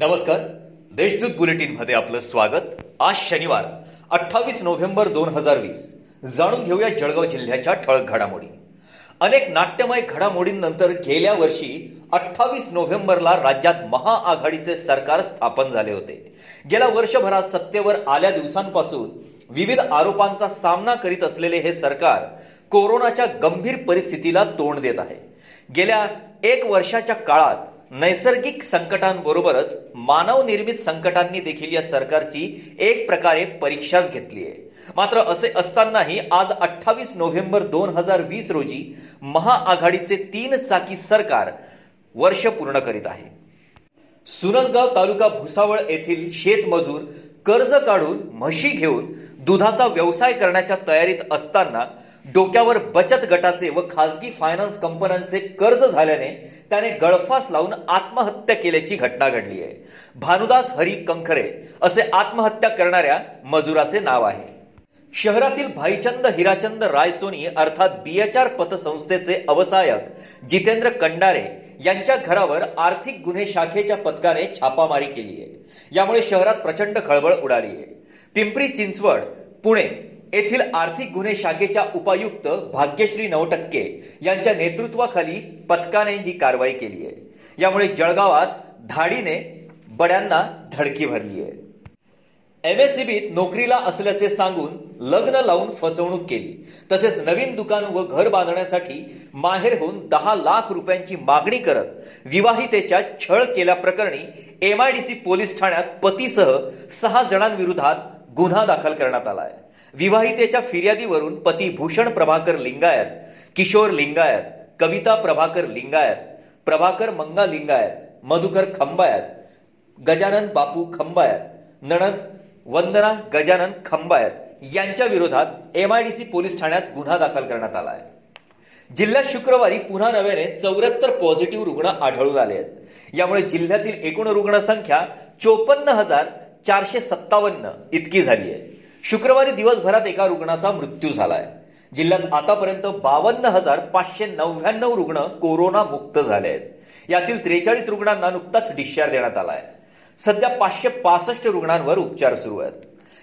नमस्कार. देशदूत बुलेटिनमध्ये आपलं स्वागत. आज शनिवार अठ्ठावीस नोव्हेंबर दोन हजार वीस. जाणून घेऊया जळगाव जिल्ह्याच्या ठळक घडामोडी. अनेक नाट्यमय घडामोडींनंतर गेल्या वर्षी अठ्ठावीस नोव्हेंबरला राज्यात महाआघाडीचे सरकार स्थापन झाले होते. गेल्या वर्षभरात सत्तेवर आल्या दिवसांपासून विविध आरोपांचा सामना करीत असलेले हे सरकार कोरोनाच्या गंभीर परिस्थितीला तोंड देत आहे. गेल्या एक वर्षाच्या काळात नैसर्गिक संकटांबरोबरच मानव निर्मित संकटांनी देखील या सरकारची एक प्रकारे परीक्षाच घेतली आहे. मात्र असे असतानाही आज अठ्ठावीस नोव्हेंबर दोन हजार वीस रोजी महाआघाडीचे तीन चाकी सरकार वर्ष पूर्ण करीत आहे. सुरसगाव तालुका भुसावळ येथील शेतमजूर कर्ज काढून म्हशी घेऊन दुधाचा व्यवसाय करण्याच्या तयारीत असताना डोक्यावर बचत गटाचे व खासगी फायनान्स कंपन्यांचे कर्ज झाल्याने त्याने गळफास लावून आत्महत्या केल्याची घटना घडली आहे. भानुदास हरी कंखरे असे आत्महत्या करणाऱ्या मजुराचे नाव आहे. शहरातील भाईचंद हिराचंद रायसोनी अर्थात बीएचआर पतसंस्थेचे अवसायक जितेंद्र कंडारे यांच्या घरावर आर्थिक गुन्हे शाखेच्या पथकाने छापामारी केली आहे. यामुळे शहरात प्रचंड खळबळ उडाली आहे. पिंपरी चिंचवड पुणे येथील आर्थिक गुन्हे शाखेच्या उपायुक्त भाग्यश्री नवटक्के यांच्या नेतृत्वाखाली पथकाने ही कारवाई केली आहे. यामुळे जळगावात धाडीने बड्यांना धडकी भरली आहे. एमएससीबीत नोकरीला असल्याचे सांगून लग्न लावून फसवणूक केली. तसेच नवीन दुकान व घर बांधण्यासाठी माहेर होऊन दहा लाख रुपयांची मागणी करत विवाहितेच्या छळ केल्याप्रकरणी एमआयडीसी पोलीस ठाण्यात पतीसह सहा जणांविरोधात गुन्हा दाखल करण्यात आला आहे. विवाहितेच्या फिर्यादीवरून पती भूषण प्रभाकर लिंगायत किशोर लिंगायत कविता प्रभाकर लिंगायत प्रभाकर मंगा लिंगायत मधुकर खंबायत गजानन बापू खंबायत नणद वंदना गजानन खंबायत यांच्या विरोधात एमआयडीसी पोलीस ठाण्यात गुन्हा दाखल करण्यात आला आहे जिल्ह्यात शुक्रवारी पुन्हा नव्याने चौऱ्याहत्तर पॉझिटिव्ह रुग्ण आढळून आले आहेत. यामुळे जिल्ह्यातील एकूण रुग्णसंख्या चोपन्न हजार चारशे सत्तावन्न इतकी झाली आहे. शुक्रवारी दिवसभरात एका रुग्णाचा मृत्यू झालाय. जिल्ह्यात आतापर्यंत बावन्न हजार पाचशे नव्याण्णव रुग्ण कोरोना मुक्त झाले आहेत. यातील त्रेचाळीस रुग्णांना नुकताच डिस्चार्ज देण्यात आलाय. सध्या पाचशे पासष्ट रुग्णांवर उपचार सुरू आहेत.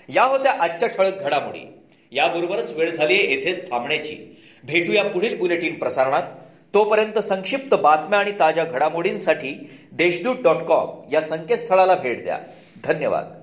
या होत्या आजच्या ठळक घडामोडी. याबरोबरच वेळ झाली आहे येथेच थांबण्याची. भेटूया पुढील बुलेटिन प्रसारणात. तोपर्यंत संक्षिप्त बातम्या आणि ताज्या घडामोडींसाठी देशदूत डॉट कॉम या संकेतस्थळाला भेट द्या. धन्यवाद.